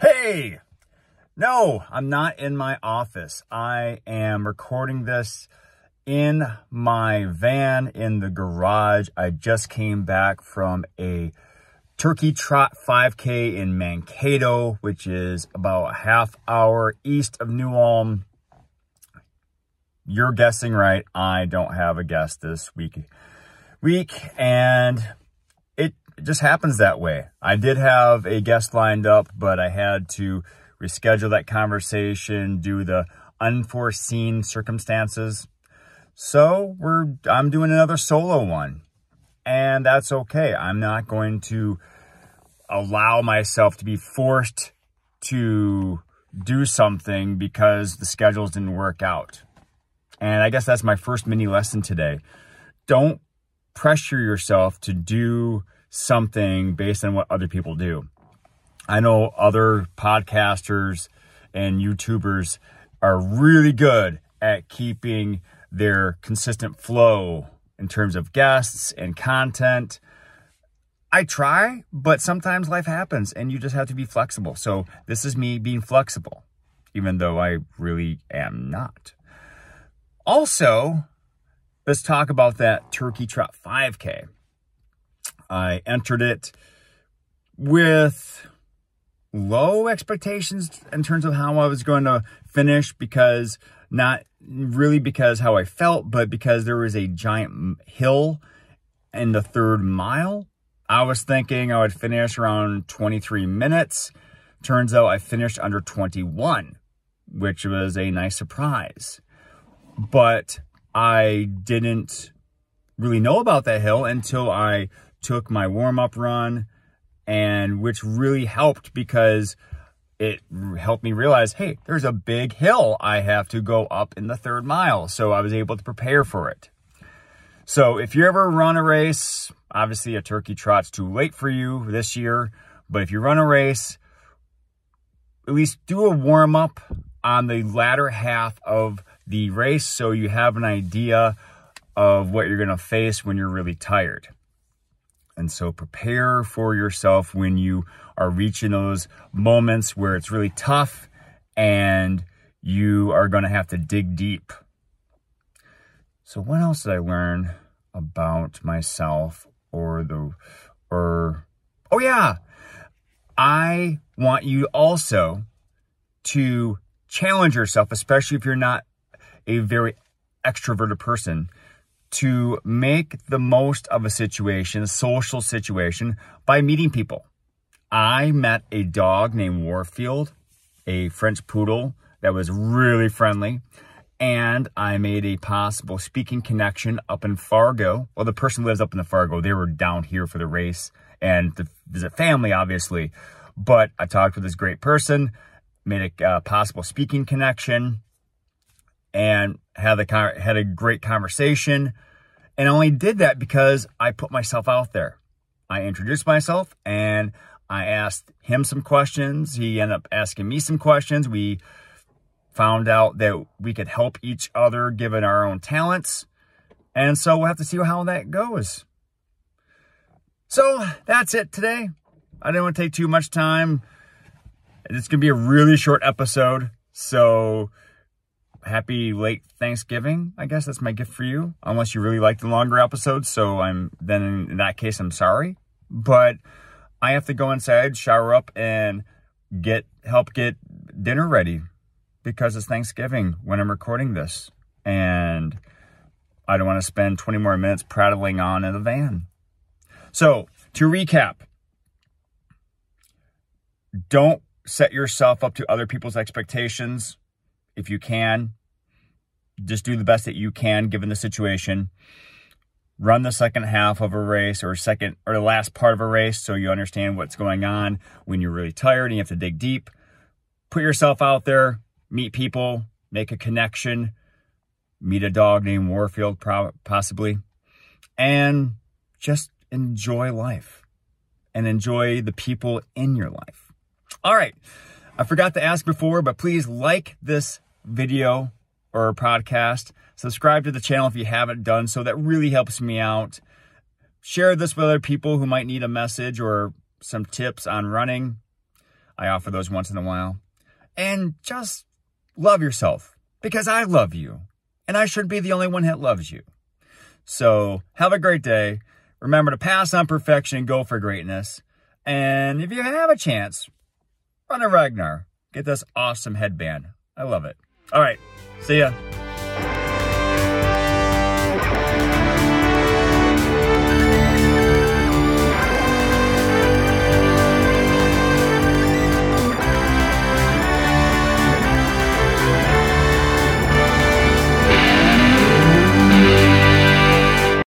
Hey! No, I'm not in my office. I am recording this in my van in the garage. I just came back from a Turkey Trot 5K in Mankato, which is about a half hour east of New Ulm. You're guessing right. I don't have a guest this week. Week and it just happens that way. I did have a guest lined up, but I had to reschedule that conversation due to unforeseen circumstances. So we're I'm doing another solo one. And that's okay. I'm not going to allow myself to be forced to do something because the schedules didn't work out. And I guess that's my first mini lesson today. Don't pressure yourself to do something based on what other people do. I know other podcasters and YouTubers are really good at keeping their consistent flow in terms of guests and content. I try, but sometimes life happens and you just have to be flexible. So this is me being flexible, even though I really am not. Also, let's talk about that Turkey Trot 5K. I entered it with low expectations in terms of how I was going to finish because not really because how I felt, but because there was a giant hill in the third mile I was thinking I would finish around 23 minutes. Turns out I finished under 21, which was a nice surprise. But I didn't really know about that hill until I took my warm up run, and which really helped because it helped me realize hey, there's a big hill I have to go up in the third mile. So I was able to prepare for it. So if you ever run a race, obviously a turkey trot's too late for you this year, but if you run a race, at least do a warm up on the latter half of the race so you have an idea of what you're going to face when you're really tired. And so prepare for yourself when you are reaching those moments where it's really tough and you are going to have to dig deep. So what else did I learn about myself or the or oh yeah. I want you also to challenge yourself, especially if you're not a very extroverted person, to make the most of a situation, a social situation, by meeting people. I met a dog named Warfield, a French poodle that was really friendly and I made a possible speaking connection up in Fargo. Well, the person lives up in the Fargo. They were down here for the race and to visit family, obviously. But I talked with this great person, made a uh, possible speaking connection, and had a had a great conversation. And I only did that because I put myself out there. I introduced myself and I asked him some questions. He ended up asking me some questions. We found out that we could help each other given our own talents. And so we'll have to see how that goes. So that's it today. I didn't want to take too much time. It's going to be a really short episode. So happy late Thanksgiving. I guess that's my gift for you. Unless you really like the longer episodes. So I'm then in that case, I'm sorry. But I have to go inside, shower up and get help get dinner ready because it's Thanksgiving when I'm recording this. And I don't want to spend 20 more minutes prattling on in the van. So, to recap, don't set yourself up to other people's expectations if you can. Just do the best that you can given the situation. Run the second half of a race or second or the last part of a race so you understand what's going on when you're really tired and you have to dig deep. Put yourself out there, meet people, make a connection, meet a dog named Warfield, possibly, and just enjoy life and enjoy the people in your life. All right. I forgot to ask before, but please like this video or podcast. Subscribe to the channel if you haven't done so. That really helps me out. Share this with other people who might need a message or some tips on running. I offer those once in a while. And just love yourself because I love you and I shouldn't be the only one that loves you. So have a great day. Remember to pass on perfection and go for greatness. And if you have a chance, run a Ragnar. Get this awesome headband. I love it. All right. See ya.